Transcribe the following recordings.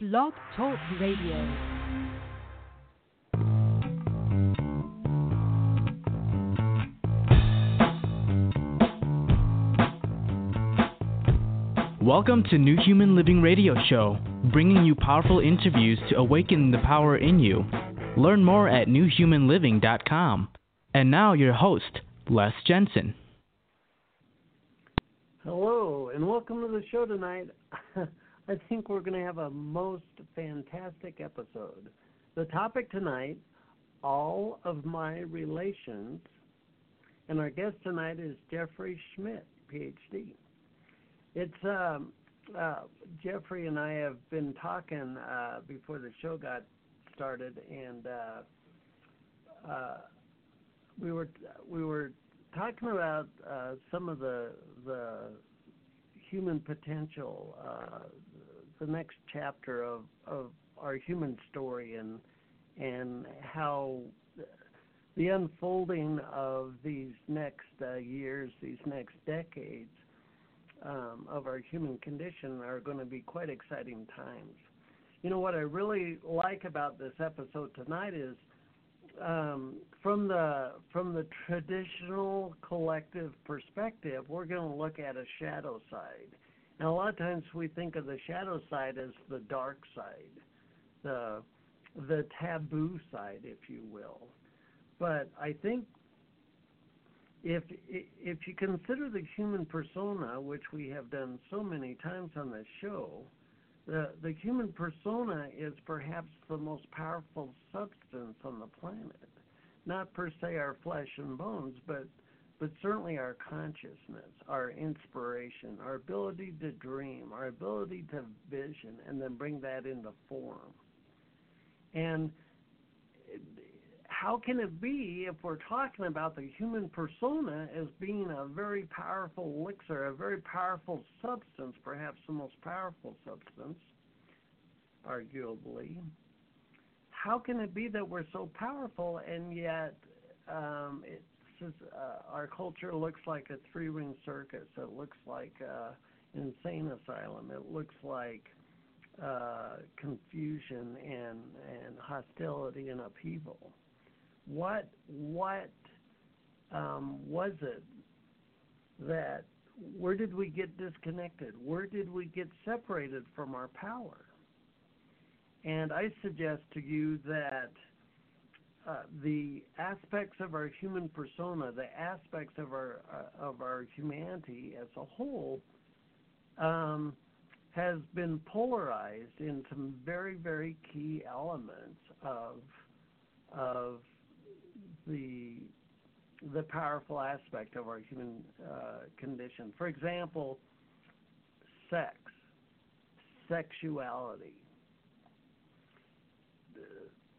Blog Talk Radio. Welcome to New Human Living Radio Show, bringing you powerful interviews to awaken the power in you. Learn more at newhumanliving.com. And now, your host, Les Jensen. Hello, and welcome to the show tonight. I think we're going to have a most fantastic episode. The topic tonight all of my relations, and our guest tonight is Jeffrey Schmitt, PhD. It's um, uh, Jeffrey and I have been talking uh, before the show got started, and uh, uh we were we were talking about uh, some of the the human potential, uh, the next chapter of of our human story, and and how the unfolding of these next uh, years, these next decades um, of our human condition are going to be quite exciting times. You know what I really like about this episode tonight is um, from the from the traditional collective perspective, we're going to look at a shadow side. And a lot of times we think of the shadow side as the dark side, the the taboo side, if you will. But I think if if you consider the human persona, which we have done so many times on this show, the the human persona is perhaps the most powerful substance on the planet. Not per se our flesh and bones, but but certainly our consciousness, our inspiration, our ability to dream, our ability to vision, and then bring that into form. And how can it be if we're talking about the human persona as being a very powerful elixir, a very powerful substance, perhaps the most powerful substance, arguably? How can it be that we're so powerful and yet um, says, uh, our culture looks like a three ring circus? It looks like an insane asylum. It looks like uh, confusion and, and hostility and upheaval what what um, was it that where did we get disconnected? Where did we get separated from our power? And I suggest to you that uh, the aspects of our human persona, the aspects of our uh, of our humanity as a whole, um, has been polarized in some very very key elements of of the the powerful aspect of our human uh, condition. For example, sex, sexuality.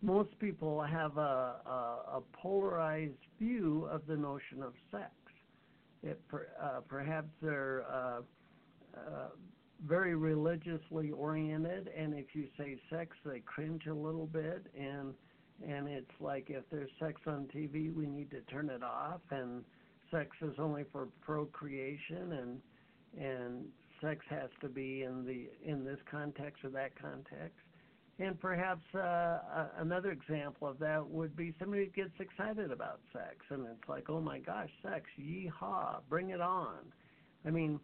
Most people have a, a, a polarized view of the notion of sex. It, uh, perhaps they're uh, uh, very religiously oriented, and if you say sex, they cringe a little bit, and and it's like if there's sex on TV, we need to turn it off, and sex is only for procreation, and and sex has to be in the in this context or that context. And perhaps uh, another example of that would be somebody who gets excited about sex, and it's like, oh my gosh, sex, yeehaw, bring it on. I mean,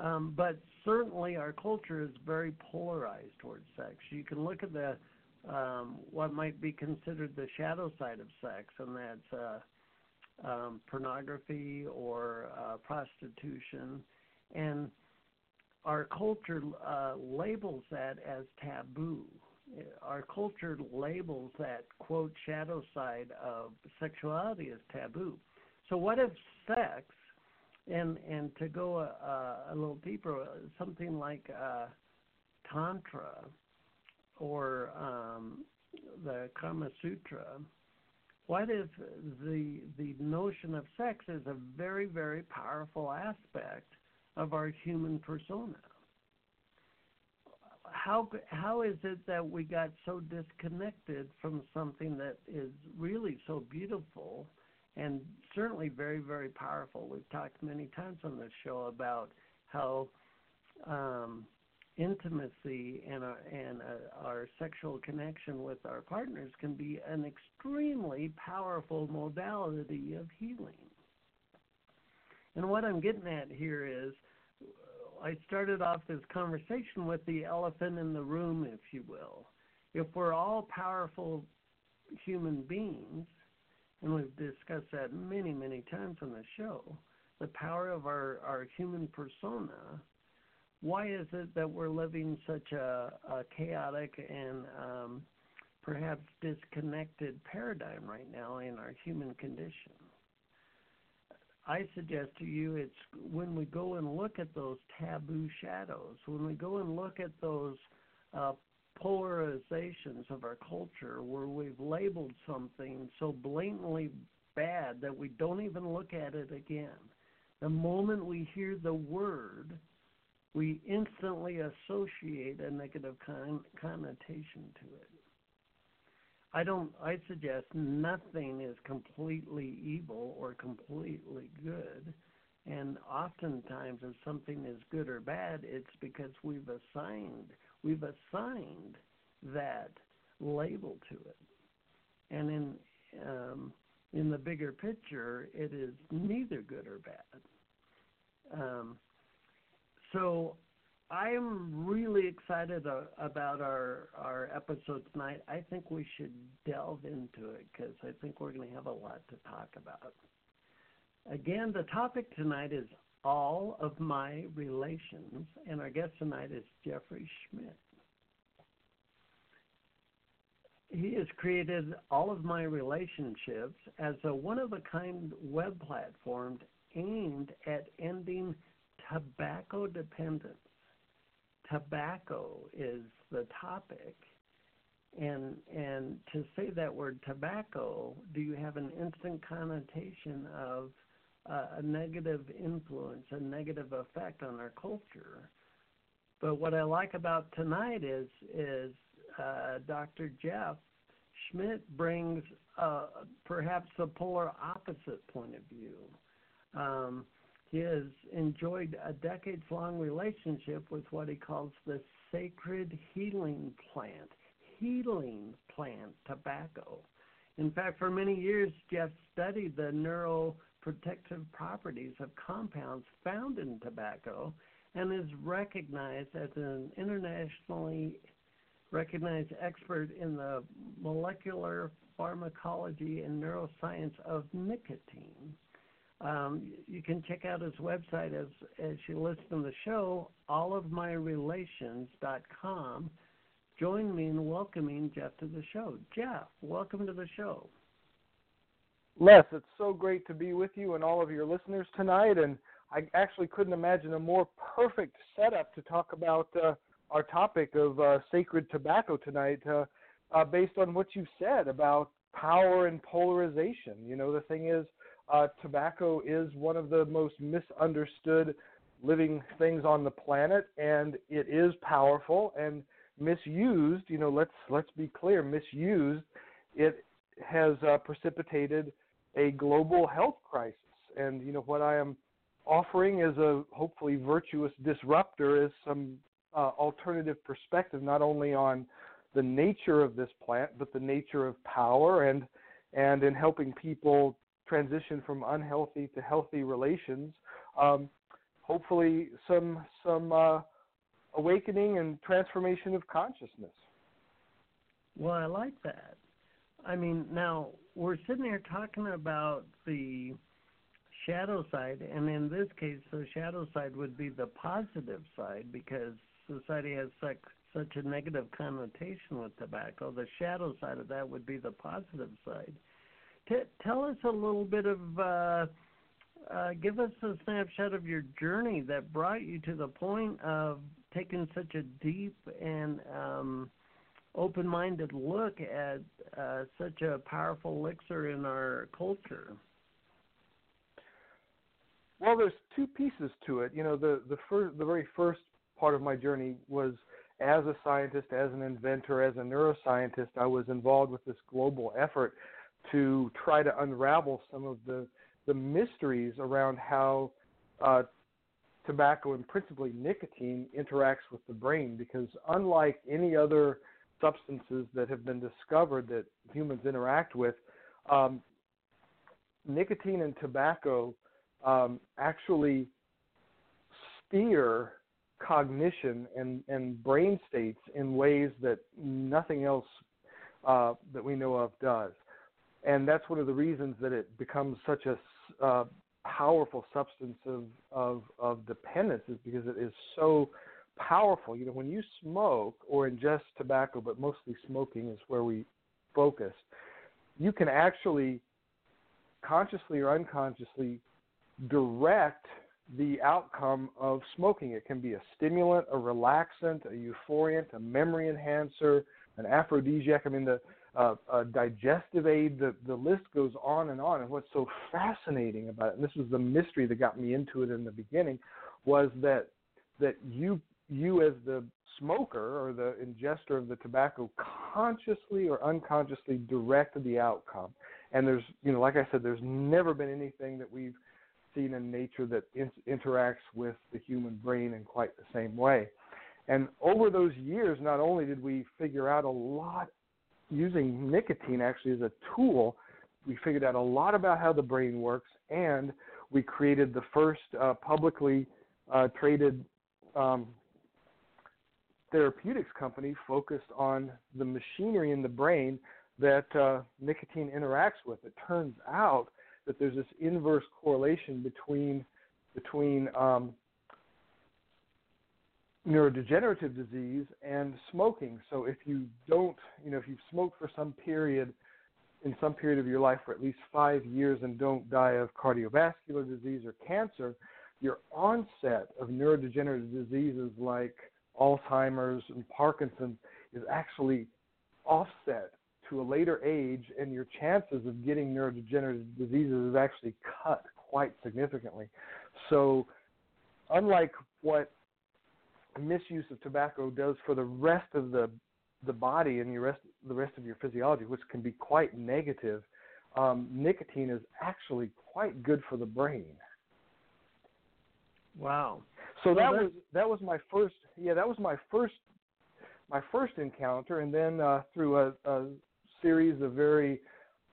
um, but certainly our culture is very polarized towards sex. You can look at the um, what might be considered the shadow side of sex, and that's uh, um, pornography or uh, prostitution. And our culture uh, labels that as taboo. Our culture labels that, quote, shadow side of sexuality as taboo. So, what if sex, and, and to go a, a little deeper, something like uh, Tantra, or um, the Kama Sutra, what if the the notion of sex is a very very powerful aspect of our human persona? How how is it that we got so disconnected from something that is really so beautiful and certainly very very powerful? We've talked many times on this show about how um, intimacy and our, and uh, our sexual connection with our partners can be an extremely powerful modality of healing. And what I'm getting at here is I started off this conversation with the elephant in the room, if you will. If we're all powerful human beings, and we've discussed that many, many times on the show, the power of our, our human persona, why is it that we're living such a, a chaotic and um, perhaps disconnected paradigm right now in our human condition? I suggest to you it's when we go and look at those taboo shadows, when we go and look at those uh, polarizations of our culture where we've labeled something so blatantly bad that we don't even look at it again. The moment we hear the word, we instantly associate a negative con- connotation to it. I don't I suggest nothing is completely evil or completely good. And oftentimes if something is good or bad, it's because we've assigned we've assigned that label to it. And in um, in the bigger picture, it is neither good or bad. Um, so I'm really excited uh, about our our episode tonight. I think we should delve into it because I think we're going to have a lot to talk about. Again, the topic tonight is all of my relations, and our guest tonight is Jeffrey Schmitt. He has created all of my relationships as a one of a kind web platform aimed at ending tobacco dependence. Tobacco is the topic. And and to say that word tobacco, do you have an instant connotation of uh, a negative influence, a negative effect on our culture? But what I like about tonight is is uh, Dr. Jeff Schmitt brings uh, perhaps a polar opposite point of view. Um, has enjoyed a decades long relationship with what he calls the sacred healing plant, healing plant tobacco. In fact, for many years, Jeff studied the neuroprotective properties of compounds found in tobacco and is recognized as an internationally recognized expert in the molecular pharmacology and neuroscience of nicotine. Um, you can check out his website as as you listen to the show, allofmyrelations.com. Join me in welcoming Jeff to the show. Jeff, welcome to the show. Les, it's so great to be with you and all of your listeners tonight, and I actually couldn't imagine a more perfect setup to talk about uh, our topic of uh, sacred tobacco tonight, uh, uh based on what you said about power and polarization. You know, the thing is, uh, tobacco is one of the most misunderstood living things on the planet, and it is powerful and misused. You know, let's let's be clear, misused. It has uh, precipitated a global health crisis, and you know what I am offering is a hopefully virtuous disruptor is some uh, alternative perspective, not only on the nature of this plant, but the nature of power and and in helping people transition from unhealthy to healthy relations. Um, hopefully, some some uh, awakening and transformation of consciousness. Well, I like that. I mean, now we're sitting here talking about the shadow side, and in this case, the shadow side would be the positive side because society has such such a negative connotation with tobacco. The shadow side of that would be the positive side. T- tell us a little bit of, uh, uh, give us a snapshot of your journey that brought you to the point of taking such a deep and um, open minded look at uh, such a powerful elixir in our culture. Well, there's two pieces to it. You know, the the the very first part of my journey was as a scientist, as an inventor, as a neuroscientist. I was involved with this global effort to try to unravel some of the the mysteries around how uh, tobacco and principally nicotine interacts with the brain because unlike any other substances that have been discovered that humans interact with, um, nicotine and tobacco um, actually steer cognition and, and brain states in ways that nothing else uh, that we know of does. And that's one of the reasons that it becomes such a uh, powerful substance of, of, of dependence is because it is so powerful. You know, when you smoke or ingest tobacco, but mostly smoking is where we focus, you can actually consciously or unconsciously direct the outcome of smoking. It can be a stimulant, a relaxant, a euphoriant, a memory enhancer, an aphrodisiac. I mean, the uh, a digestive aid. The the list goes on and on. And what's so fascinating about it, and this was the mystery that got me into it in the beginning, was that that you you as the smoker or the ingester of the tobacco consciously or unconsciously direct the outcome. And there's you know like I said, there's never been anything that we've seen in nature that in, interacts with the human brain in quite the same way. And over those years, not only did we figure out a lot using nicotine actually as a tool, we figured out a lot about how the brain works, and we created the first uh, publicly uh, traded um, therapeutics company focused on the machinery in the brain that uh, nicotine interacts with. It turns out that there's this inverse correlation between between um, neurodegenerative disease and smoking. So if you don't, you know, if you've smoked for some period, in some period of your life for at least five years and don't die of cardiovascular disease or cancer, your onset of neurodegenerative diseases like Alzheimer's and Parkinson's is actually offset to a later age, and your chances of getting neurodegenerative diseases is actually cut quite significantly. So, unlike what misuse of tobacco does for the rest of the the body and your rest the rest of your physiology, which can be quite negative, um, nicotine is actually quite good for the brain. Wow. So that was that was my first yeah that was my first my first encounter, and then uh, through a, a series of very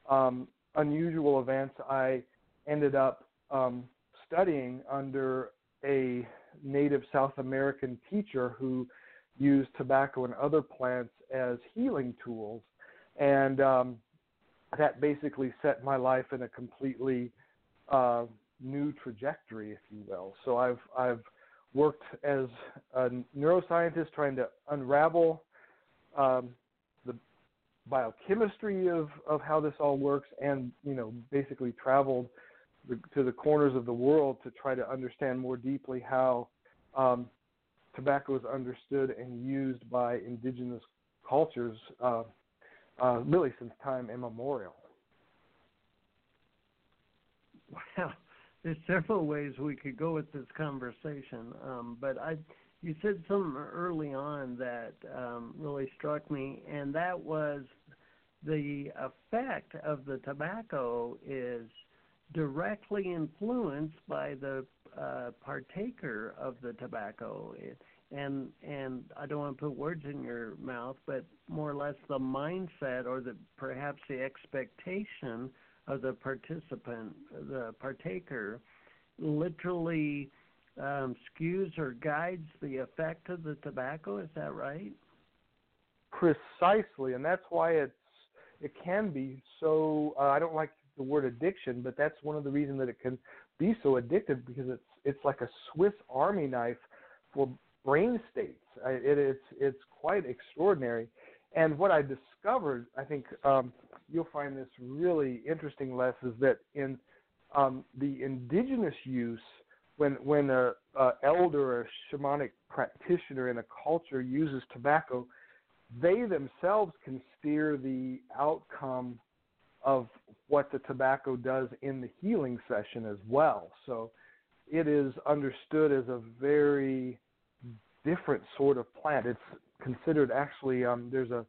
um, unusual events, I ended up um, studying under a native South American teacher who used tobacco and other plants as healing tools, and um, that basically set my life in a completely uh, new trajectory, if you will. So I've I've worked as a neuroscientist trying to unravel um, the biochemistry of, of how this all works, and you know basically traveled the, to the corners of the world to try to understand more deeply how um, tobacco is understood and used by indigenous cultures uh, uh, really since time immemorial. Well, there's several ways we could go with this conversation, um, but I, you said something early on that um, really struck me, and that was the effect of the tobacco is directly influenced by the uh, partaker of the tobacco. And and I don't want to put words in your mouth, but more or less the mindset or the perhaps the expectation of the participant, the partaker, literally um, skews or guides the effect of the tobacco. Is that right? Precisely, and that's why it's it can be so. Uh, I don't like the word addiction, but that's one of the reasons that it can be so addictive because it's it's like a Swiss Army knife for brain states. I, it, it's it's quite extraordinary. And what I discovered, I think um, you'll find this really interesting, Les, is that in um, the indigenous use, when when a, a elder or a shamanic practitioner in a culture uses tobacco, they themselves can steer the outcome of what the tobacco does in the healing session as well. So it is understood as a very different sort of plant. It's considered actually um, there's a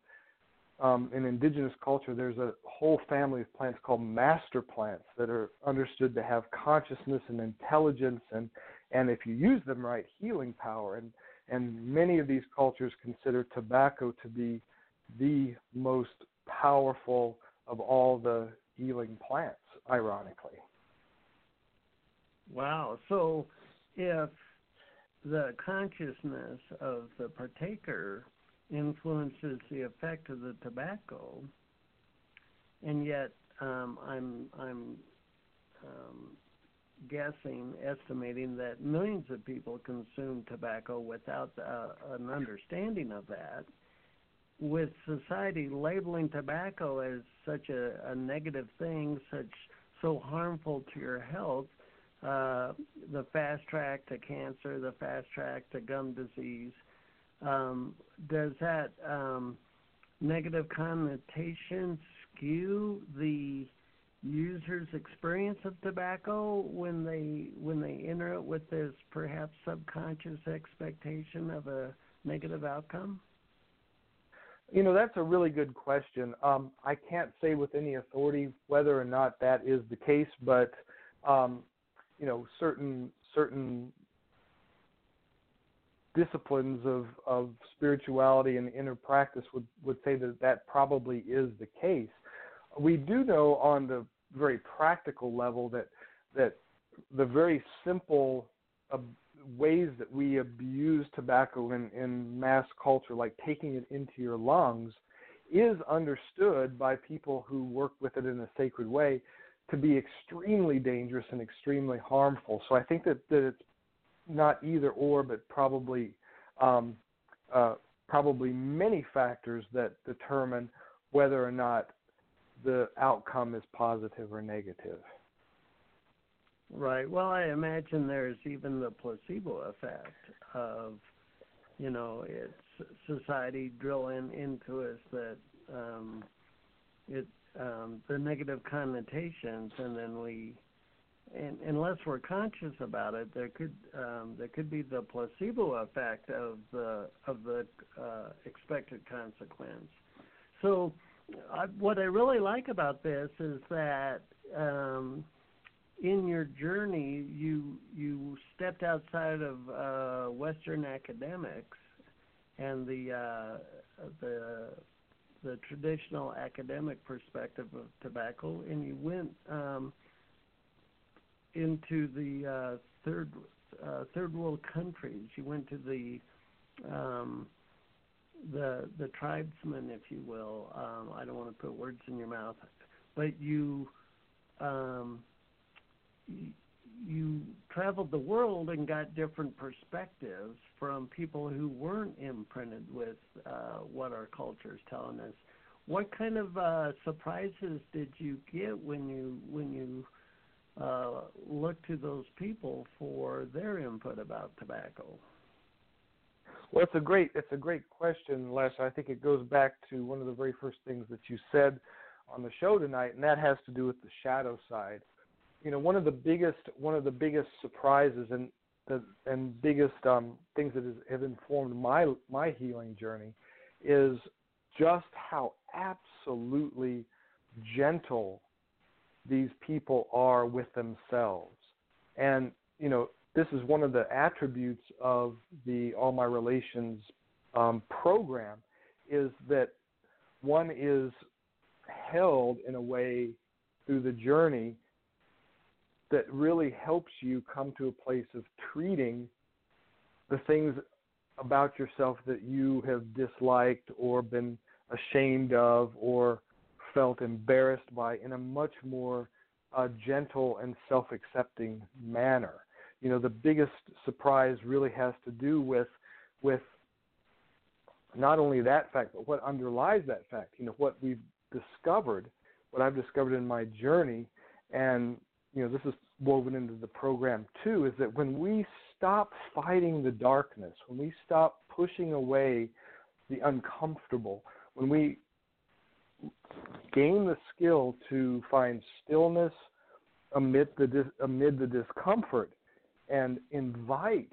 um, in indigenous culture there's a whole family of plants called master plants that are understood to have consciousness and intelligence and and if you use them right, healing power. And and many of these cultures consider tobacco to be the most powerful of all the healing plants, ironically. Wow. So if the consciousness of the partaker influences the effect of the tobacco, and yet um, I'm I'm um, guessing, estimating that millions of people consume tobacco without uh, an understanding of that. With society labeling tobacco as such a, a negative thing, such so harmful to your health, uh, the fast track to cancer, the fast track to gum disease, um, does that um, negative connotation skew the user's experience of tobacco when they when they enter it with this perhaps subconscious expectation of a negative outcome? You know, that's a really good question. Um, I can't say with any authority whether or not that is the case, but um, you know, certain certain disciplines of, of spirituality and inner practice would, would say that that probably is the case. We do know on the very practical level that that the very simple ways that we abuse tobacco in, in mass culture, like taking it into your lungs, is understood by people who work with it in a sacred way to be extremely dangerous and extremely harmful. So I think that, that it's not either or, but probably um, uh, probably many factors that determine whether or not the outcome is positive or negative. Right. Well, I imagine there's even the placebo effect of, you know, it's society drilling into us that um, it um, the negative connotations, and then we, and, unless we're conscious about it, there could um, there could be the placebo effect of the of the uh, expected consequence. So, I, what I really like about this is that. Um, in your journey, you you stepped outside of uh, Western academics and the uh, the the traditional academic perspective of tobacco, and you went um, into the uh, third uh, third world countries. You went to the um, the the tribesmen, if you will. Um, I don't want to put words in your mouth, but you um, you traveled the world and got different perspectives from people who weren't imprinted with uh, what our culture is telling us. What kind of uh, surprises did you get when you when you uh, looked to those people for their input about tobacco? Well, it's a great it's a great question, Les. I think it goes back to one of the very first things that you said on the show tonight, and that has to do with the shadow side you know one of the biggest one of the biggest surprises and the and biggest um, things that have informed my my healing journey is just how absolutely gentle these people are with themselves. And you know this is one of the attributes of the all my relations um, program is that one is held in a way through the journey that really helps you come to a place of treating the things about yourself that you have disliked or been ashamed of or felt embarrassed by in a much more uh, gentle and self accepting manner. You know, the biggest surprise really has to do with with not only that fact, but what underlies that fact. You know, what we've discovered, what I've discovered in my journey, and you know, this is woven into the program too, is that when we stop fighting the darkness, when we stop pushing away the uncomfortable, when we gain the skill to find stillness amid the amid the discomfort and invite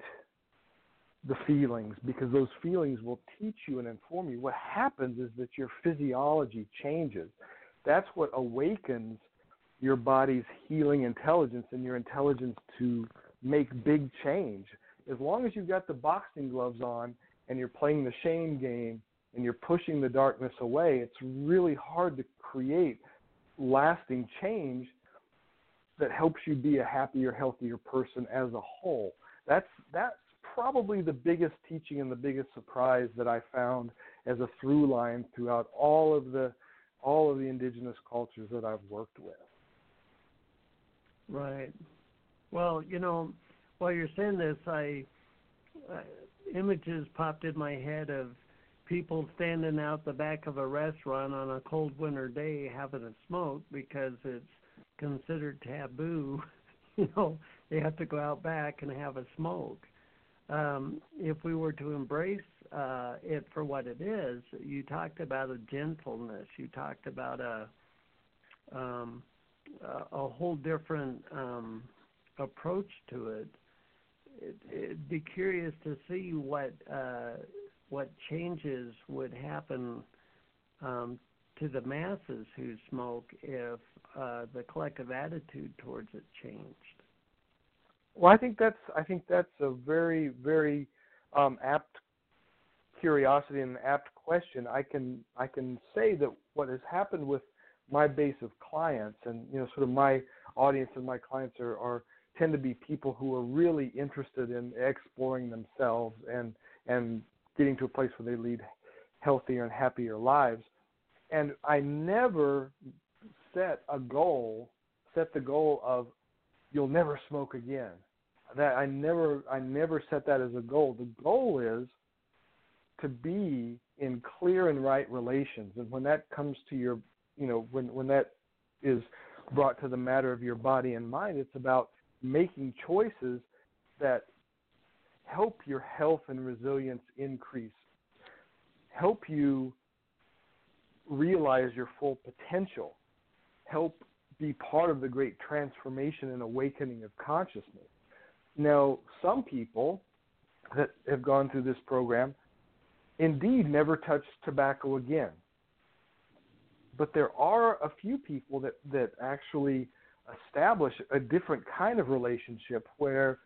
the feelings because those feelings will teach you and inform you. What happens is that your physiology changes. That's what awakens your body's healing intelligence and your intelligence to make big change. As long as you've got the boxing gloves on and you're playing the shame game and you're pushing the darkness away, it's really hard to create lasting change that helps you be a happier, healthier person as a whole. That's that's probably the biggest teaching and the biggest surprise that I found as a through line throughout all of the all of the indigenous cultures that I've worked with. Right. Well, you know, while you're saying this, I uh, images popped in my head of people standing out the back of a restaurant on a cold winter day having a smoke because it's considered taboo. you know, they have to go out back and have a smoke. Um, if we were to embrace uh, it for what it is, you talked about a gentleness. You talked about a um, a, whole different um, approach to it. it. It'd be curious to see what uh, what changes would happen um, to the masses who smoke if uh, the collective attitude towards it changed. Well, I think that's I think that's a very very um, apt curiosity and apt question. I can I can say that what has happened with my base of clients and you know sort of my audience and my clients are, are tend to be people who are really interested in exploring themselves and and getting to a place where they lead healthier and happier lives. And I never set a goal, set the goal of you'll never smoke again. That I never I never set that as a goal. The goal is to be in clear and right relations. And when that comes to your you know, when when that is brought to the matter of your body and mind, it's about making choices that help your health and resilience increase, help you realize your full potential, help be part of the great transformation and awakening of consciousness. Now, some people that have gone through this program indeed never touch tobacco again. But there are a few people that, that actually establish a different kind of relationship where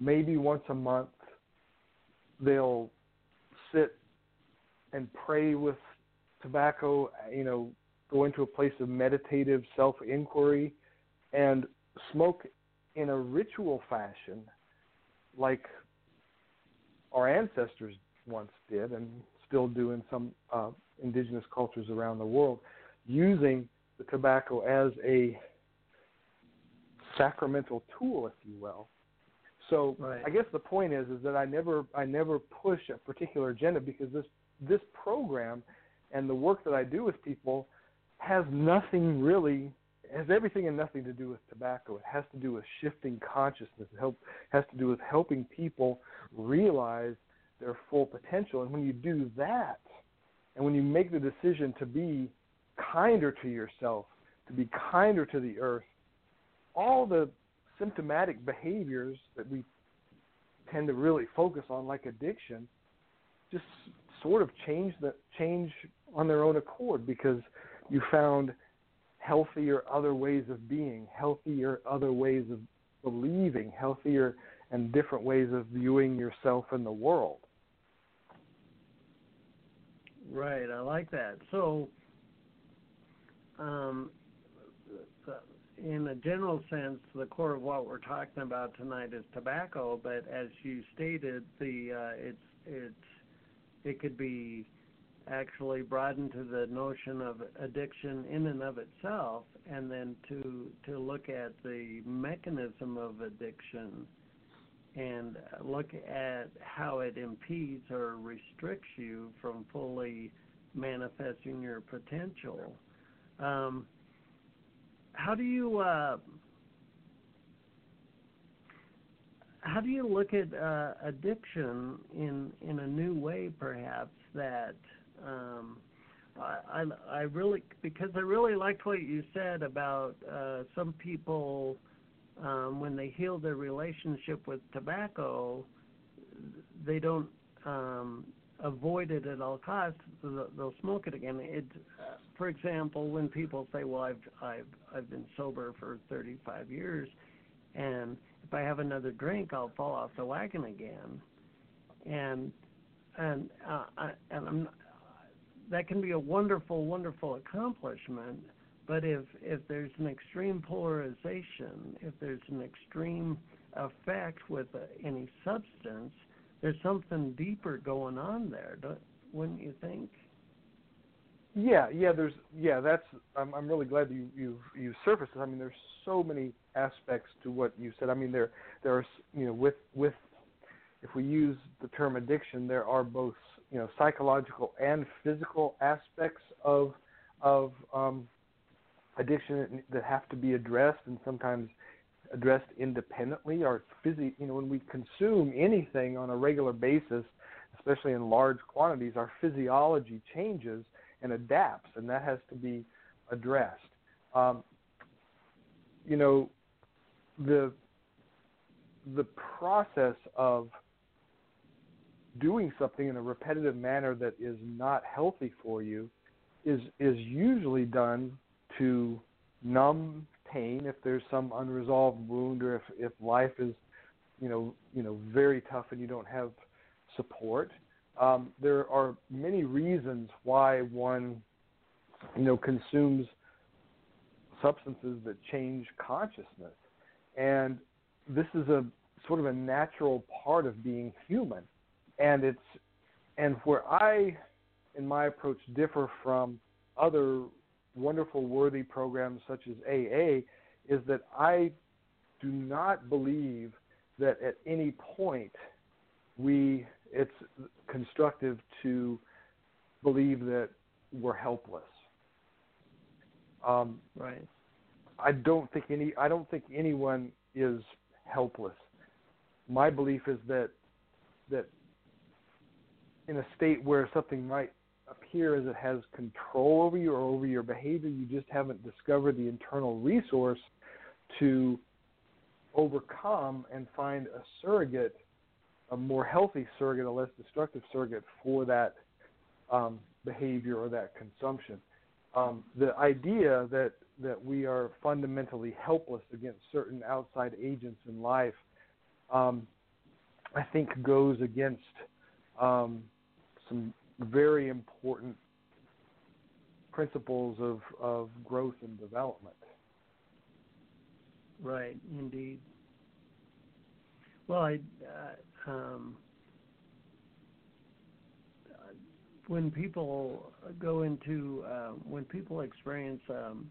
maybe once a month they'll sit and pray with tobacco, you know, go into a place of meditative self inquiry and smoke in a ritual fashion like our ancestors once did and still do in some uh, indigenous cultures around the world, using the tobacco as a sacramental tool, if you will. So right. I guess the point is is that I never I never push a particular agenda because this this program and the work that I do with people has nothing really has everything and nothing to do with tobacco. It has to do with shifting consciousness. It help, has to do with helping people realize their full potential. And when you do that, and when you make the decision to be kinder to yourself, to be kinder to the earth, all the symptomatic behaviors that we tend to really focus on, like addiction, just sort of change the change on their own accord because you found healthier other ways of being, healthier other ways of believing, healthier and different ways of viewing yourself and the world. Right, I like that. So, um, in a general sense, the core of what we're talking about tonight is tobacco. But as you stated, the uh, it's it's it could be actually broadened to the notion of addiction in and of itself, and then to to look at the mechanism of addiction and look at how it impedes or restricts you from fully manifesting your potential. Um, how do you uh, how do you look at uh, addiction in in a new way, perhaps that um, I, I really because I really liked what you said about uh, some people um, when they heal their relationship with tobacco, they don't um, avoid it at all costs. They'll smoke it again. It, for example, when people say, "Well, I've I've I've been sober for 35 years," and if I have another drink, I'll fall off the wagon again, and and uh, I, and I'm that can be a wonderful, wonderful accomplishment. But if if there's an extreme polarization, if there's an extreme effect with uh, any substance, there's something deeper going on there, don't, wouldn't you think? Yeah, yeah. There's yeah. That's I'm I'm really glad that you you you surfaced. I mean, there's so many aspects to what you said. I mean, there there are you know with with if we use the term addiction, there are both you know psychological and physical aspects of of um, addiction that have to be addressed, and sometimes addressed independently. Our physi- you know, when we consume anything on a regular basis, especially in large quantities, our physiology changes and adapts, and that has to be addressed. Um, you know, the the process of doing something in a repetitive manner that is not healthy for you is is usually done to numb pain if there's some unresolved wound or if if life is you know you know very tough and you don't have support um, there are many reasons why one you know consumes substances that change consciousness. And this is a sort of a natural part of being human. And it's and where I, in my approach, differ from other wonderful, worthy programs such as AA, is that I do not believe that at any point we it's constructive to believe that we're helpless. Um, right. I don't think any I don't think anyone is helpless. My belief is that that in a state where something might appear as it has control over you or over your behavior, you just haven't discovered the internal resource to overcome and find a surrogate, a more healthy surrogate, a less destructive surrogate for that um, behavior or that consumption. Um, the idea that that we are fundamentally helpless against certain outside agents in life, um, I think, goes against um, some very important principles of, of growth and development. Right, indeed. Well, I, uh, um, when people go into uh, when people experience um,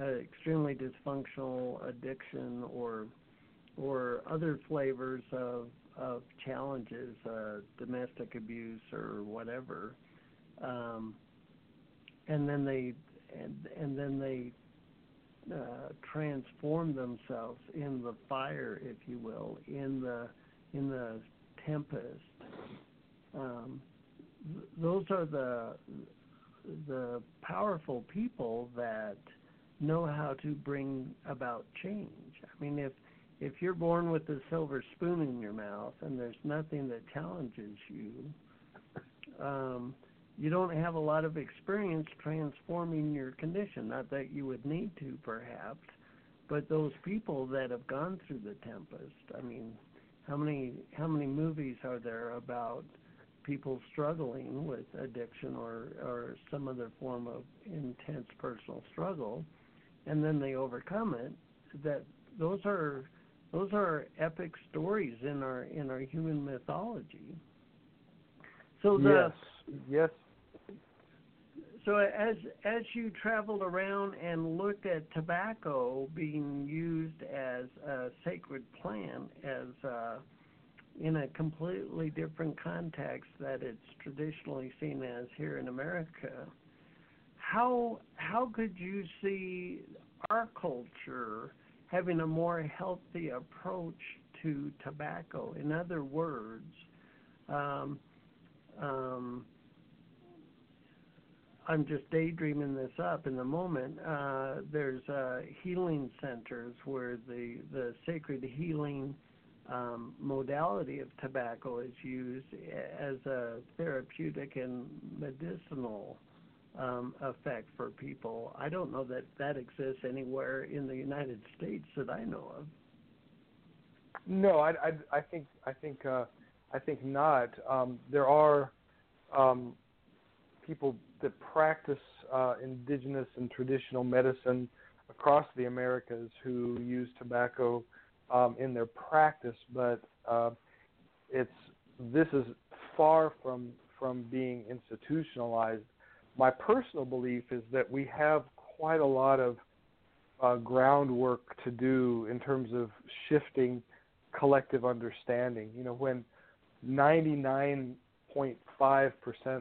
extremely dysfunctional addiction or or other flavors of of challenges, uh, domestic abuse or whatever, um, and then they and, and then they uh, transform themselves in the fire, if you will, in the in the tempest. Um, th- those are the the powerful people that know how to bring about change. I mean, if if you're born with a silver spoon in your mouth and there's nothing that challenges you, um, you don't have a lot of experience transforming your condition. Not that you would need to, perhaps, but those people that have gone through the tempest. I mean, how many how many movies are there about people struggling with addiction or or some other form of intense personal struggle, and then they overcome it? That those are those are epic stories in our in our human mythology. So the, yes, yes. So as as you traveled around and looked at tobacco being used as a sacred plant, as uh, in a completely different context that it's traditionally seen as here in America, how how could you see our culture having a more healthy approach to tobacco. In other words, um, um, I'm just daydreaming this up in the moment. Uh, there's uh, healing centers where the the sacred healing um, modality of tobacco is used as a therapeutic and medicinal effect for people. I don't know that that exists anywhere in the United States that I know of. No, I, I, I think I think uh, I think not. Um, there are um, people that practice uh, indigenous and traditional medicine across the Americas who use tobacco um, in their practice, but uh, it's this is far from from being institutionalized. My personal belief is that we have quite a lot of uh, groundwork to do in terms of shifting collective understanding. You know, when 99.5%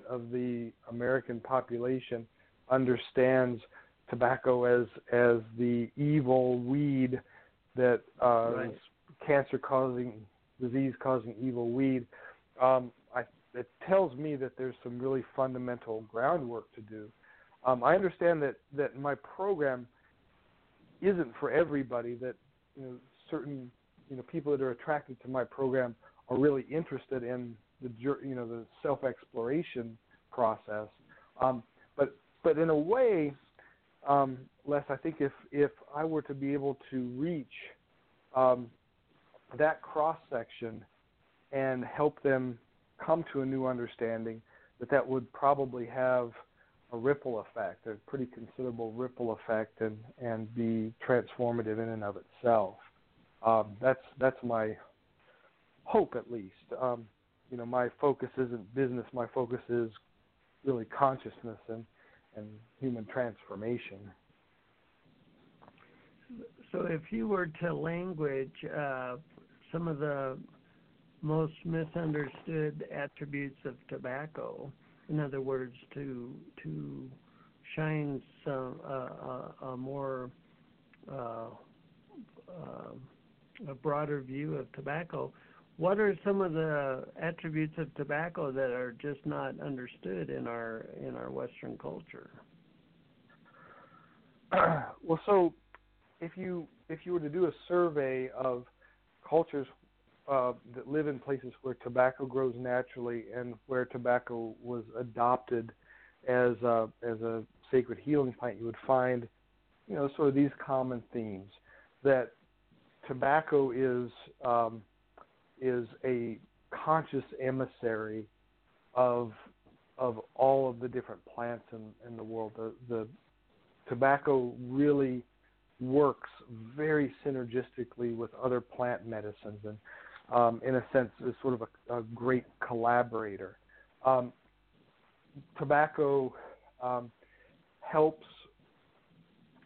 of the American population understands tobacco as as the evil weed that uh, right. cancer causing, disease causing evil weed. Um, It tells me that there's some really fundamental groundwork to do. Um, I understand that that my program isn't for everybody. That you know certain you know people that are attracted to my program are really interested in the you know the self exploration process. Um, but but in a way, um, Les, I think if if I were to be able to reach um, that cross section and help them come to a new understanding, that that would probably have a ripple effect, a pretty considerable ripple effect, and and be transformative in and of itself. Um, that's that's my hope, at least. Um, you know, my focus isn't business. My focus is really consciousness and and human transformation. So, if you were to language uh, some of the most misunderstood attributes of tobacco, in other words, to to shine some uh, a more uh, uh, a broader view of tobacco, what are some of the attributes of tobacco that are just not understood in our in our Western culture? well, so if you if you were to do a survey of cultures uh, that live in places where tobacco grows naturally and where tobacco was adopted as a, as a sacred healing plant, you would find, you know, sort of these common themes that tobacco is um, is a conscious emissary of of all of the different plants in, in the world. The, the tobacco really works very synergistically with other plant medicines, and um, in a sense, is sort of a, a great collaborator. Um, tobacco um, helps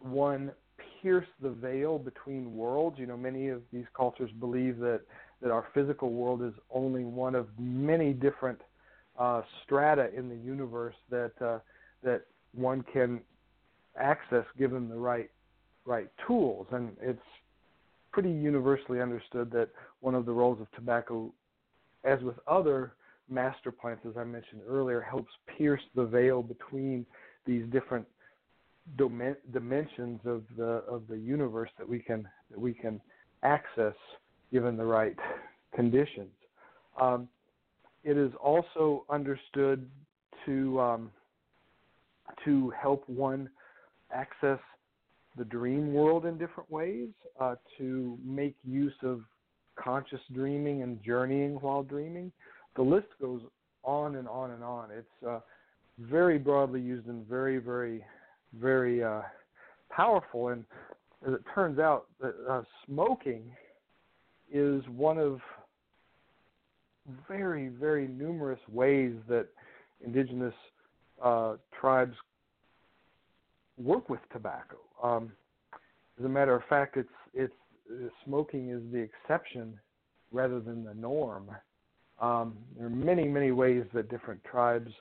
one pierce the veil between worlds. You know, many of these cultures believe that that our physical world is only one of many different uh, strata in the universe that uh, that one can access given the right right tools. And it's pretty universally understood that one of the roles of tobacco, as with other master plants, as I mentioned earlier, helps pierce the veil between these different dimensions of the of the universe that we can that we can access given the right conditions. Um, it is also understood to um, to help one access the dream world in different ways, uh, to make use of conscious dreaming and journeying while dreaming. The list goes on and on and on. It's uh, very broadly used and very, very, very uh, powerful. And as it turns out, uh, smoking is one of very, very numerous ways that indigenous uh, tribes work with tobacco. Um, as a matter of fact, it's it's uh, smoking is the exception rather than the norm. Um, there are many, many ways that different tribes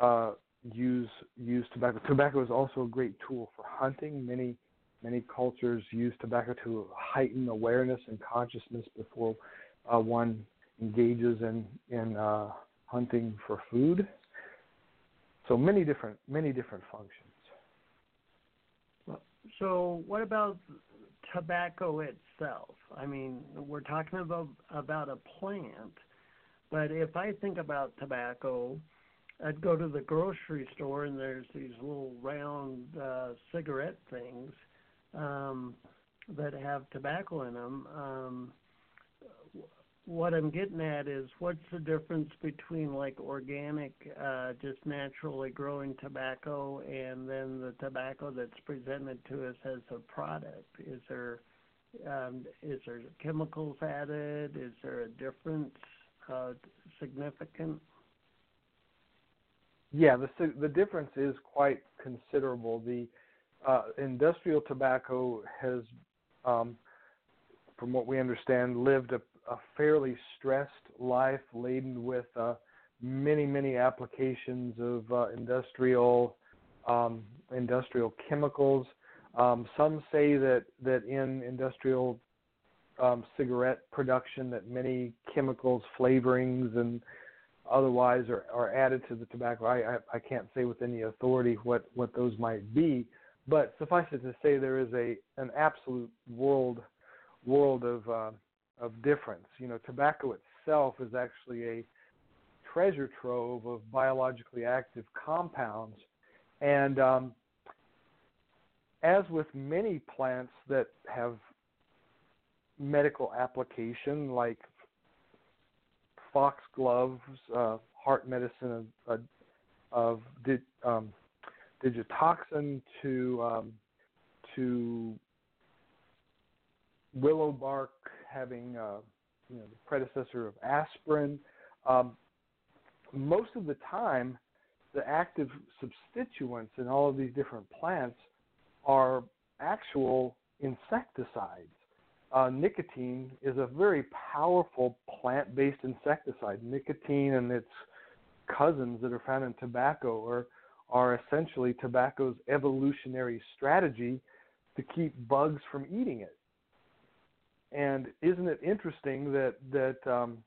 uh, use use tobacco. Tobacco is also a great tool for hunting. Many Many cultures use tobacco to heighten awareness and consciousness before uh, one engages in in uh, hunting for food. So many different many different functions. So what about tobacco itself? I mean, we're talking about about a plant, but if I think about tobacco, I'd go to the grocery store and there's these little round uh, cigarette things um, that have tobacco in them. Um, what I'm getting at is what's the difference between like organic, uh, just naturally growing tobacco, and then the tobacco that's presented to us as a product? Is there um, is there chemicals added? Is there a difference uh, significant? Yeah, the the difference is quite considerable. The uh, industrial tobacco has, um, from what we understand, lived a, a fairly stressed life, laden with uh, many many applications of uh, industrial um, industrial chemicals. Um, some say that that in industrial um, cigarette production, that many chemicals, flavorings, and otherwise are, are added to the tobacco. I, I, I can't say with any authority what, what those might be, but suffice it to say there is a an absolute world world of uh, of difference. You know, tobacco itself is actually a treasure trove of biologically active compounds, and um, as with many plants that have medical application, like foxgloves, uh, heart medicine of, of di- um, digitoxin to um, to willow bark having uh, you know the predecessor of aspirin. Um, most of the time, the active substituents in all of these different plants are actual insecticides. Uh, nicotine is a very powerful plant based insecticide. Nicotine and its cousins that are found in tobacco are, are essentially tobacco's evolutionary strategy to keep bugs from eating it. And isn't it interesting that that um,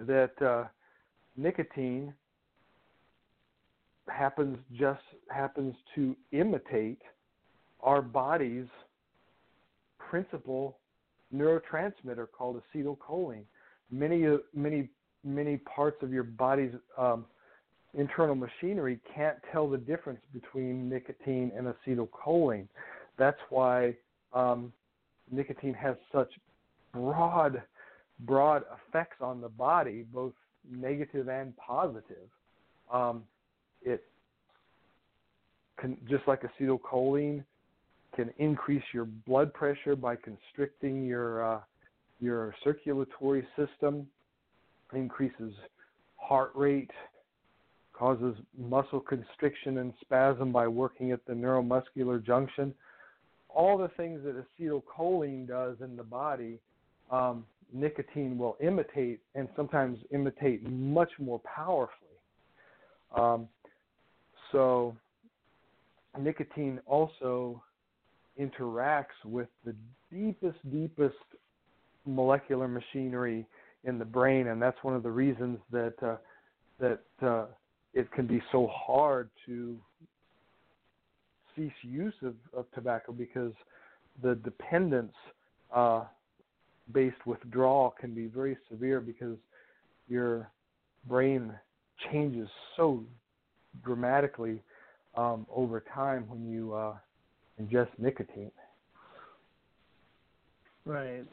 that uh, nicotine happens just happens to imitate our body's principal neurotransmitter called acetylcholine. Many many many parts of your body's um, internal machinery can't tell the difference between nicotine and acetylcholine. That's why um, nicotine has such broad broad effects on the body, both negative and positive. Um, it can, just like acetylcholine can increase your blood pressure by constricting your uh, your circulatory system, increases heart rate, causes muscle constriction and spasm by working at the neuromuscular junction. All the things that acetylcholine does in the body, um, nicotine will imitate and sometimes imitate much more powerfully. Um, so, nicotine also interacts with the deepest, deepest molecular machinery in the brain, and that's one of the reasons that uh, that uh, it can be so hard to cease use of, of tobacco because the dependence uh, based withdrawal can be very severe because your brain changes so dramatically um, over time when you uh, ingest nicotine. Right.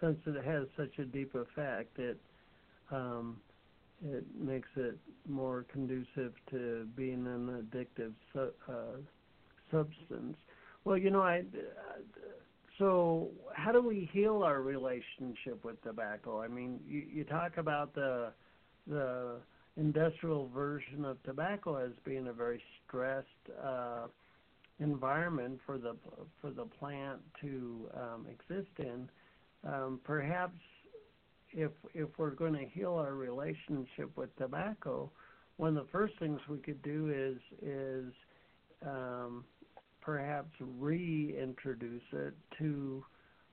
Since it has such a deep effect, it um, it makes it more conducive to being an addictive su- uh, substance. Well, you know, I. So, how do we heal our relationship with tobacco? I mean, you, you talk about the the industrial version of tobacco as being a very stressed uh, environment for the for the plant to um, exist in. Um, perhaps if if we're going to heal our relationship with tobacco, one of the first things we could do is is um, perhaps reintroduce it to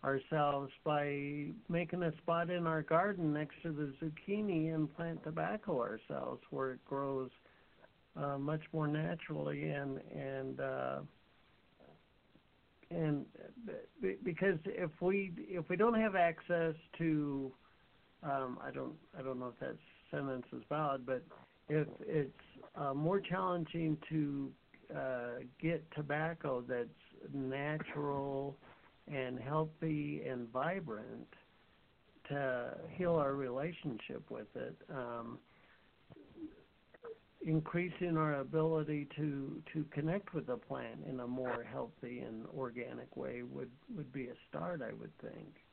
ourselves by making a spot in our garden next to the zucchini and plant tobacco ourselves where it grows uh, much more naturally and and uh, and because if we if we don't have access to um, I don't I don't know if that sentence is valid, but if it's uh, more challenging to uh, get tobacco that's natural and healthy and vibrant, to heal our relationship with it. Um, increasing our ability to to connect with the plant in a more healthy and organic way would would be a start i would think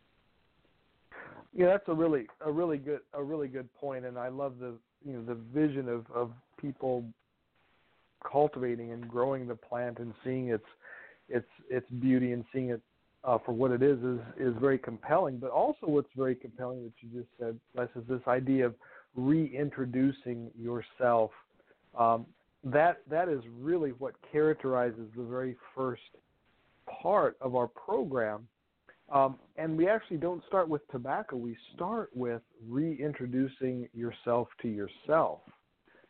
yeah that's a really a really good a really good point and i love the you know the vision of of people cultivating and growing the plant and seeing its its its beauty and seeing it uh, for what it is is is very compelling. But also, what's very compelling that you just said, Les, is this idea of reintroducing yourself um, that that is really what characterizes the very first part of our program. Um, and we actually don't start with tobacco. We start with reintroducing yourself to yourself.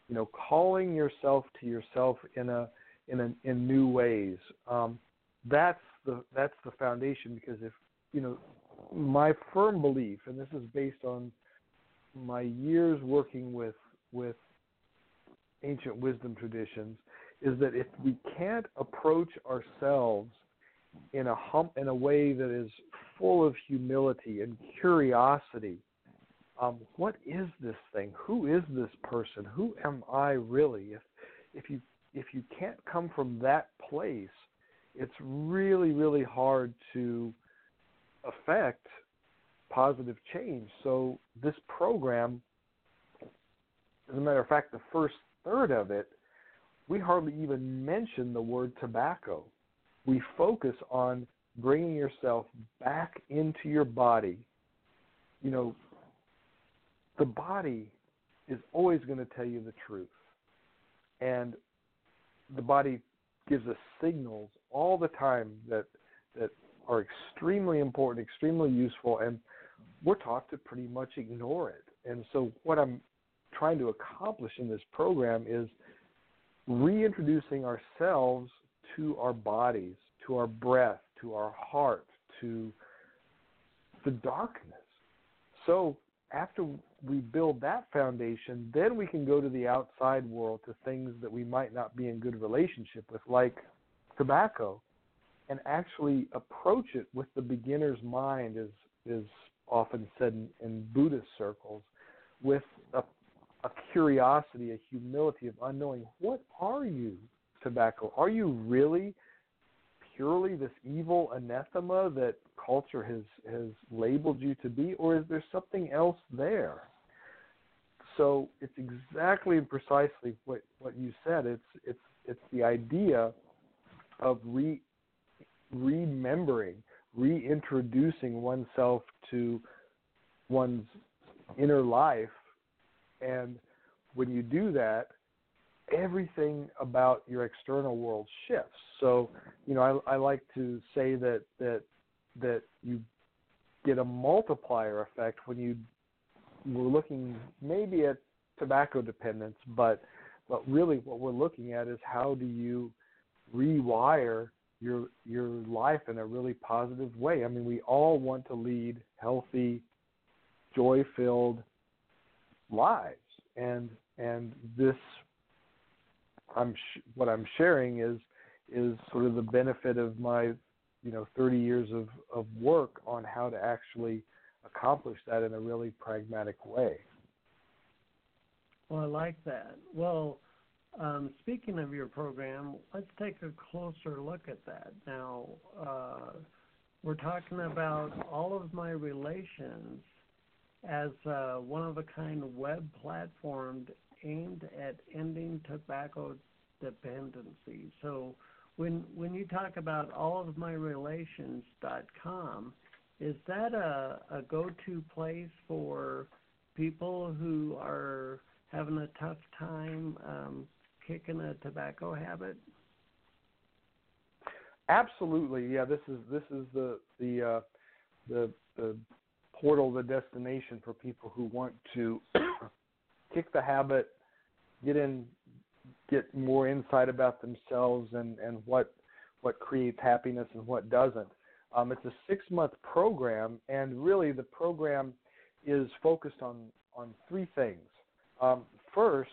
You know, calling yourself to yourself in a in a, in new ways. Um, that's the that's the foundation because if you know my firm belief, and this is based on my years working with with ancient wisdom traditions is that if we can't approach ourselves in a in a way that is full of humility and curiosity, um, what is this thing? Who is this person? Who am I really? If if you if you can't come from that place, it's really really hard to affect positive change. So this program, as a matter of fact, the first third of it, we hardly even mention the word tobacco. We focus on bringing yourself back into your body. You know, the body is always going to tell you the truth. And the body gives us signals all the time that that are extremely important, extremely useful, and we're taught to pretty much ignore it. And so what I'm trying to accomplish in this program is reintroducing ourselves to our bodies, to our breath, to our heart, to the darkness. So after we build that foundation, then we can go to the outside world to things that we might not be in good relationship with, like tobacco, and actually approach it with the beginner's mind, as is often said in, in Buddhist circles, with a a curiosity, a humility of unknowing what are you, tobacco? Are you really purely this evil anathema that culture has has labeled you to be, or is there something else there? So it's exactly and precisely what, what you said. It's it's it's the idea of re remembering, reintroducing oneself to one's inner life and when you do that, everything about your external world shifts. So, you know, I, I like to say that that that you get a multiplier effect when you we're looking maybe at tobacco dependence, but but really what we're looking at is how do you rewire your your life in a really positive way. I mean, we all want to lead healthy, joy-filled, lives and and this I'm sh- what I'm sharing is is sort of the benefit of my you know 30 years of of work on how to actually accomplish that in a really pragmatic way. Well, I like that. Well, um, speaking of your program, let's take a closer look at that. Now, uh, we're talking about all of my relations as a one of a kind web platform aimed at ending tobacco dependency. So when when you talk about allofmyrelations.com, is that a, a go-to place for people who are having a tough time um, kicking a tobacco habit? Absolutely, yeah. This is this is the the uh, the the portal, the destination for people who want to kick the habit, get in, get more insight about themselves and and what what creates happiness and what doesn't. Um, it's a six month program, and really the program is focused on on three things. Um, first,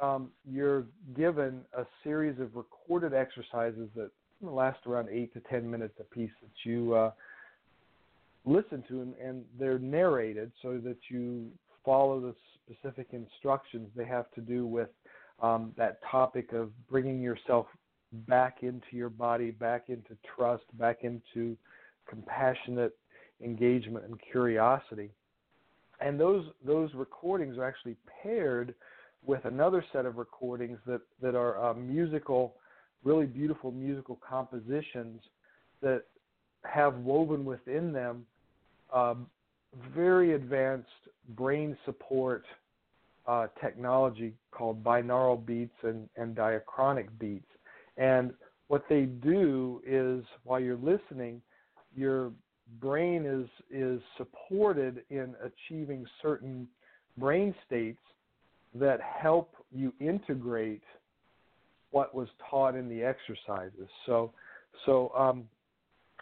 um, you're given a series of recorded exercises that last around eight to ten minutes a piece that you uh, listened to and, and they're narrated so that you follow the specific instructions they have to do with um, that topic of bringing yourself back into your body, back into trust, back into compassionate engagement and curiosity. And those those recordings are actually paired with another set of recordings that that are uh, musical, really beautiful musical compositions that have woven within them um, very advanced brain support uh, technology called binaural beats and, and diachronic beats. And what they do is while you're listening, your brain is is supported in achieving certain brain states that help you integrate what was taught in the exercises. So so um,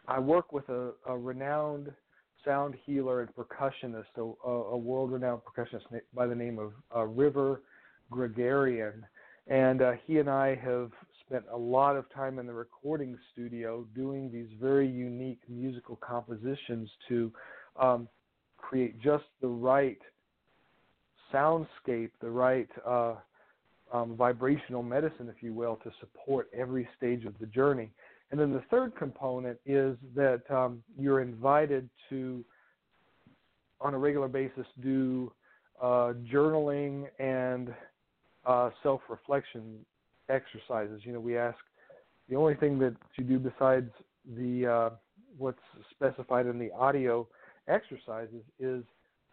I work with a, a renowned sound healer and percussionist, a, a world-renowned percussionist by the name of uh, River Guerguerian, and uh, he and I have spent a lot of time in the recording studio doing these very unique musical compositions to um, create just the right soundscape, the right uh, um, vibrational medicine, if you will, to support every stage of the journey. And then the third component is that um, you're invited to, on a regular basis, do uh, journaling and uh, self reflection exercises. You know, we ask the only thing that you do besides the uh, what's specified in the audio exercises is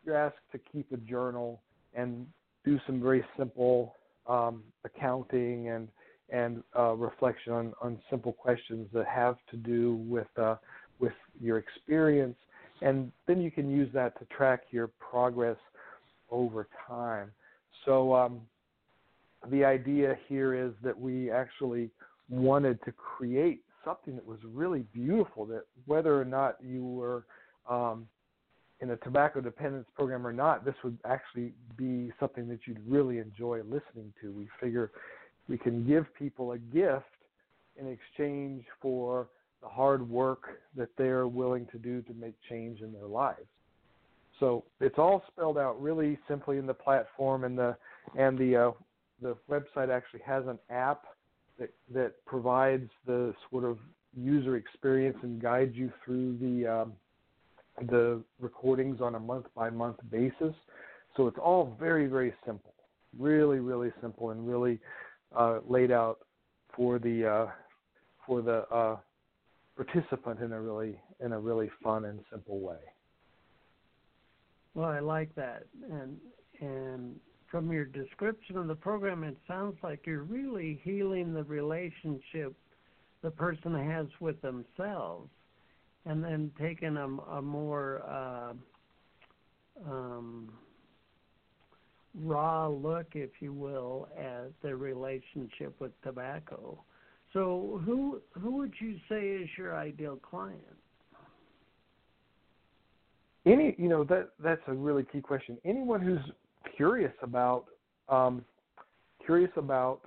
you're asked to keep a journal and do some very simple um, accounting and and uh, reflection on, on simple questions that have to do with uh, with your experience, and then you can use that to track your progress over time. So um, the idea here is that we actually wanted to create something that was really beautiful. That whether or not you were um, in a tobacco dependence program or not, this would actually be something that you'd really enjoy listening to. We figure we can give people a gift in exchange for the hard work that they're willing to do to make change in their lives. So it's all spelled out really simply in the platform, and the and the uh, the website actually has an app that that provides the sort of user experience and guides you through the um, the recordings on a month by month basis. So it's all very very simple, really really simple, and really uh, laid out for the uh, for the uh, participant in a really in a really fun and simple way. Well, I like that, and and from your description of the program, it sounds like you're really healing the relationship the person has with themselves, and then taking a, a more uh, um, raw look, if you will, at their relationship with tobacco. So, who who would you say is your ideal client? Any, you know, that that's a really key question. Anyone who's curious about um, curious about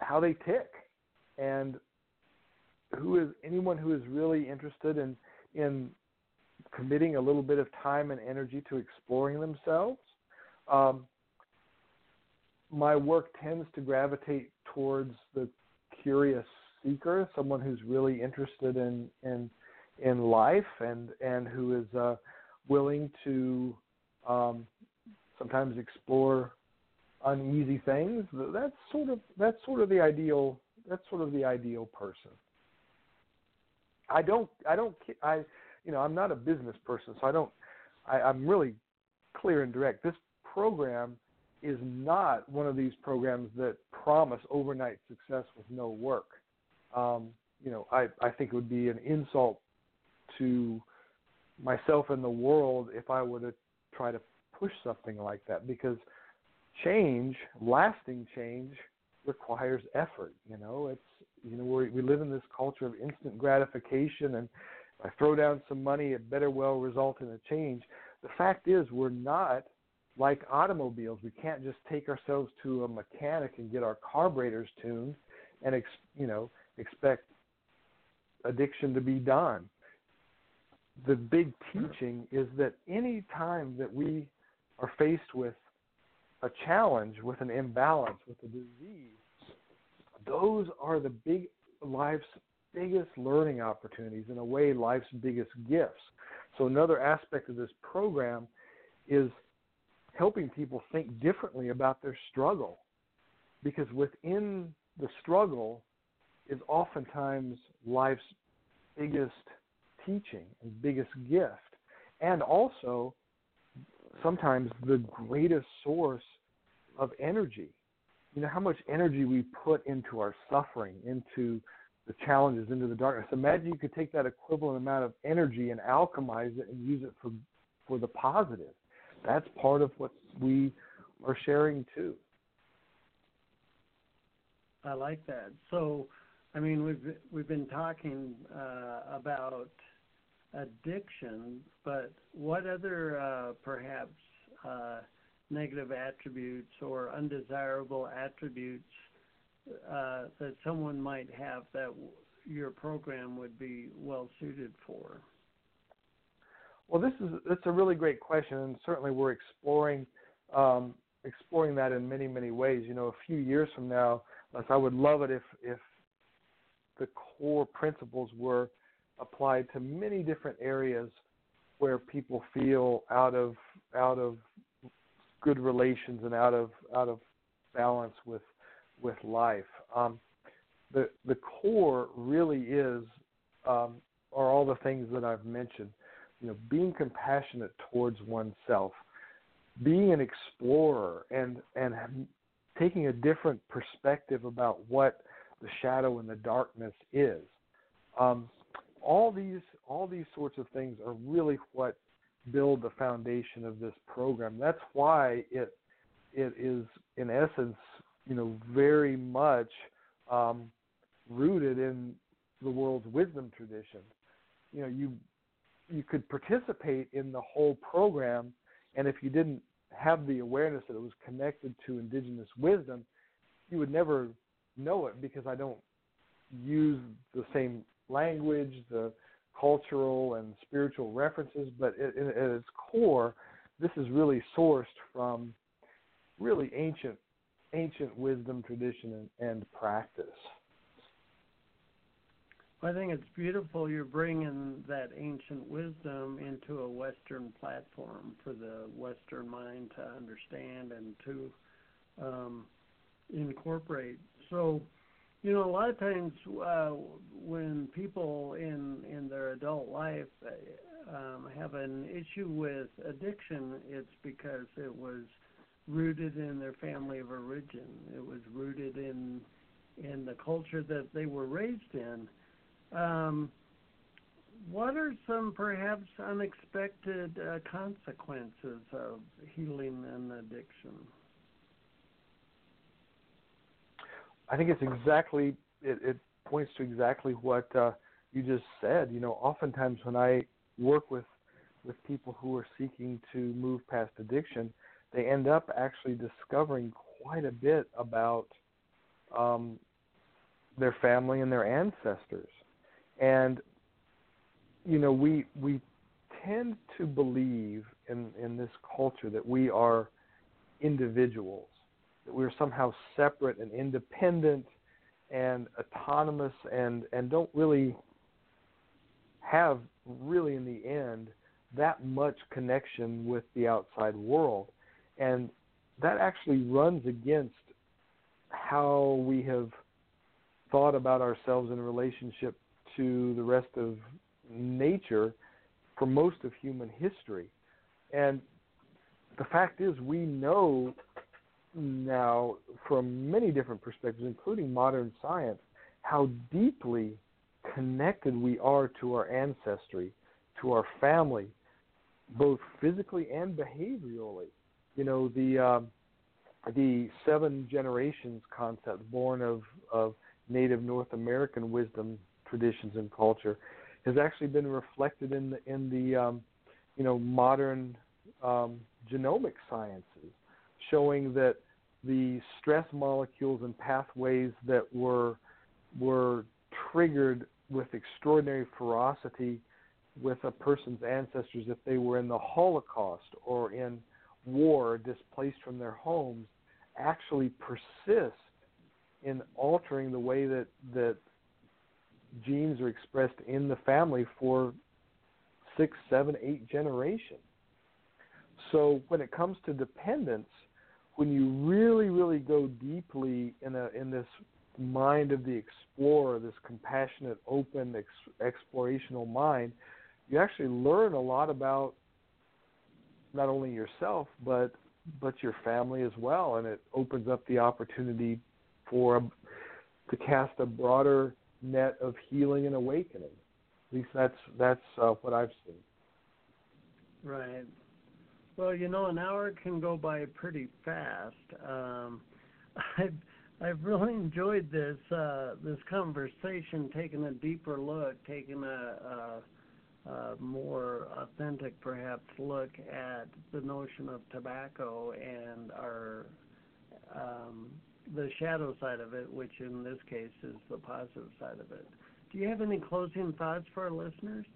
how they tick, and who is anyone who is really interested in in committing a little bit of time and energy to exploring themselves um, my work tends to gravitate towards the curious seeker, someone who's really interested in in in life and and who is uh, willing to um, sometimes explore uneasy things. That's sort of that's sort of the ideal that's sort of the ideal person. I don't I don't I you know I'm not a business person, so I don't I, I'm really clear and direct. This program is not one of these programs that promise overnight success with no work. Um, you know, I, I think it would be an insult to myself and the world if I were to try to push something like that because change, lasting change, requires effort. You know, it's you know we we live in this culture of instant gratification, and if I throw down some money, it better well result in a change. The fact is, we're not like automobiles, we can't just take ourselves to a mechanic and get our carburetors tuned and you know expect addiction to be done. the big teaching is that any time that we are faced with a challenge, with an imbalance, with a disease, those are the big life's biggest learning opportunities, in a way, life's biggest gifts. So, another aspect of this program is helping people think differently about their struggle. Because within the struggle is oftentimes life's biggest teaching and biggest gift, and also sometimes the greatest source of energy. You know, how much energy we put into our suffering, into the challenges, into the darkness. Imagine you could take that equivalent amount of energy and alchemize it and use it for for the positive. That's part of what we are sharing too. I like that. So, I mean, we've we've been talking uh, about addiction, but what other uh, perhaps uh, negative attributes or undesirable attributes uh, that someone might have that your program would be well suited for? Well, this is that's a really great question, and certainly we're exploring um, exploring that in many many ways. You know, a few years from now, I would love it if if the core principles were applied to many different areas where people feel out of out of good relations and out of out of balance with with life. Um, the the core really is um, are all the things that I've mentioned. You know, being compassionate towards oneself, being an explorer, and and taking a different perspective about what the shadow and the darkness is. Um, all these all these sorts of things are really what build the foundation of this program. That's why it it is in essence, you know, very much um, rooted in the world's wisdom tradition. You know, you you could participate in the whole program, and if you didn't have the awareness that it was connected to indigenous wisdom, you would never know it because I don't use the same language, the cultural and spiritual references, but at, at its core, this is really sourced from really ancient ancient wisdom, tradition, and, and practice. I think it's beautiful you're bringing that ancient wisdom into a Western platform for the Western mind to understand and to um, incorporate. So, you know, a lot of times uh, when people in in their adult life uh, um, have an issue with addiction, it's because it was rooted in their family of origin. It was rooted in in the culture that they were raised in. Um, what are some perhaps unexpected uh, consequences of healing an addiction? I think it's exactly it, it points to exactly what uh, you just said. You know, oftentimes when I work with with people who are seeking to move past addiction, they end up actually discovering quite a bit about um, their family and their ancestors. And you know, we we tend to believe in in this culture that we are individuals that we're somehow separate and independent and autonomous and and don't really have really in the end that much connection with the outside world. And that actually runs against how we have thought about ourselves in relationship to the rest of nature for most of human history and the fact is we know now from many different perspectives, including modern science, how deeply connected we are to our ancestry, to our family, both physically and behaviorally. You know, the uh, the seven generations concept, born of, of Native North American wisdom traditions and culture, has actually been reflected in the in the um, you know modern um, genomic sciences showing that the stress molecules and pathways that were were triggered with extraordinary ferocity with a person's ancestors if they were in the Holocaust or in war, displaced from their homes, actually persist in altering the way that that genes are expressed in the family for six, seven, eight generations. So when it comes to dependence, when you really, really go deeply in a in this mind of the explorer, this compassionate, open, ex- explorational mind, you actually learn a lot about not only yourself but but your family as well, and it opens up the opportunity for a, to cast a broader net of healing and awakening. At least that's that's uh, what I've seen. Right. Well, you know, an hour can go by pretty fast. Um, I've I've really enjoyed this uh, this conversation, taking a deeper look, taking a, a, a more authentic, perhaps, look at the notion of tobacco and our um, the shadow side of it, which in this case is the positive side of it. Do you have any closing thoughts for our listeners?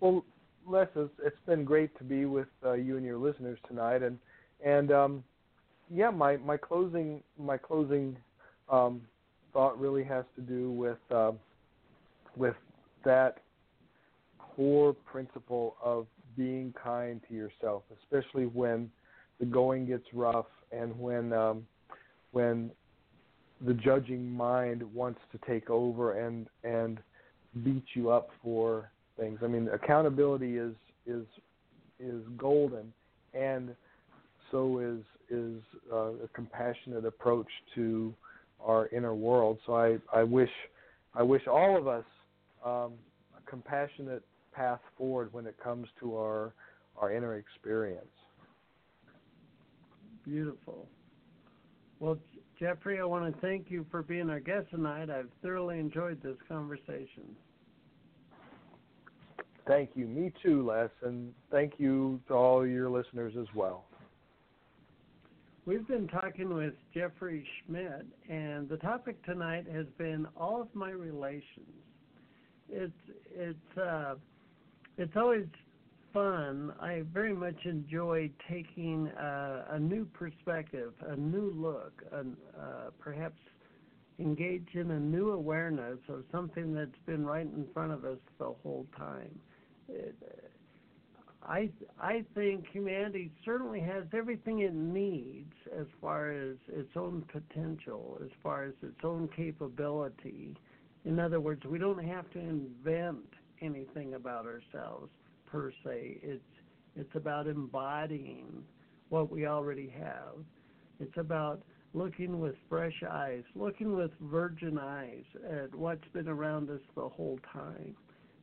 Well, Les, it's, it's been great to be with uh, you and your listeners tonight, and and um, yeah, my my closing my closing um, thought really has to do with uh, with that core principle of being kind to yourself, especially when the going gets rough and when um, when the judging mind wants to take over and and beat you up for things. I mean, accountability is is is golden, and so is is uh, a compassionate approach to our inner world. So I I wish I wish all of us um, a compassionate path forward when it comes to our our inner experience. Beautiful. Well, Jeffrey, I want to thank you for being our guest tonight. I've thoroughly enjoyed this conversation. Thank you. Me too, Les, and thank you to all your listeners as well. We've been talking with Jeffrey Schmitt, and the topic tonight has been all of my relations. It's it's uh, it's always fun. I very much enjoy taking uh, a new perspective, a new look, and uh, perhaps engage in a new awareness of something that's been right in front of us the whole time. It, I I think humanity certainly has everything it needs as far as its own potential, as far as its own capability. In other words, we don't have to invent anything about ourselves per se. It's it's about embodying what we already have. It's about looking with fresh eyes, looking with virgin eyes at what's been around us the whole time,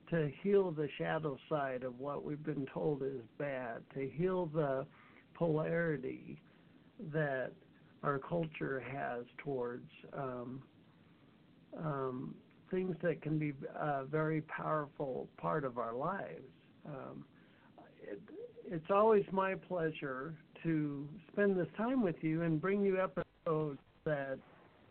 to heal the shadow side of what we've been told is bad, to heal the polarity that our culture has towards um, um, things that can be a very powerful part of our lives. Um, it, it's always my pleasure to spend this time with you and bring you episodes that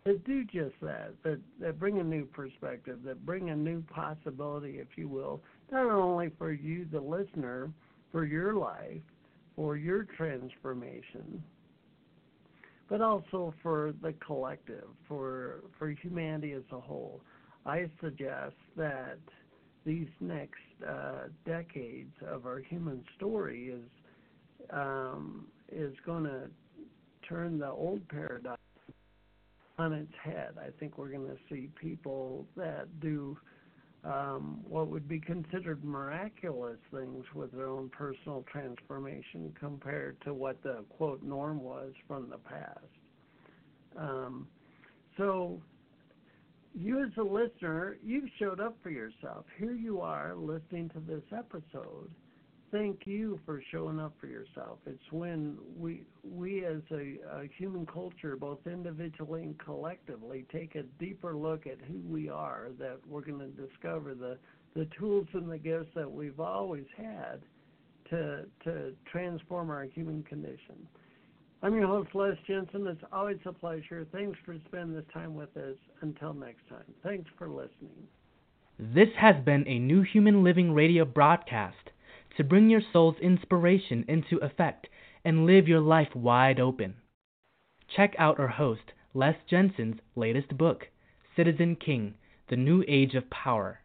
that do just that, that that bring a new perspective, that bring a new possibility, if you will, not only for you, the listener, for your life, for your transformation, but also for the collective, for for humanity as a whole. I suggest that these next uh, decades of our human story is um, is going to turn the old paradigm on its head. I think we're going to see people that do um, what would be considered miraculous things with their own personal transformation compared to what the quote norm was from the past. Um, so you as a listener, you've showed up for yourself. Here you are listening to this episode. Thank you for showing up for yourself. It's when we we as a, a human culture, both individually and collectively, take a deeper look at who we are that we're going to discover the the tools and the gifts that we've always had to to transform our human condition. I'm your host, Les Jensen. It's always a pleasure. Thanks for spending this time with us. Until next time, thanks for listening. This has been a New Human Living radio broadcast to bring your soul's inspiration into effect and live your life wide open. Check out our host, Les Jensen's latest book, Citizen King The New Age of Power,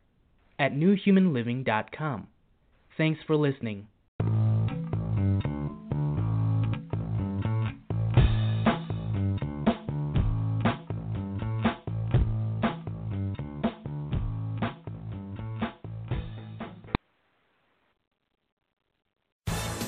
at newhumanliving.com. Thanks for listening.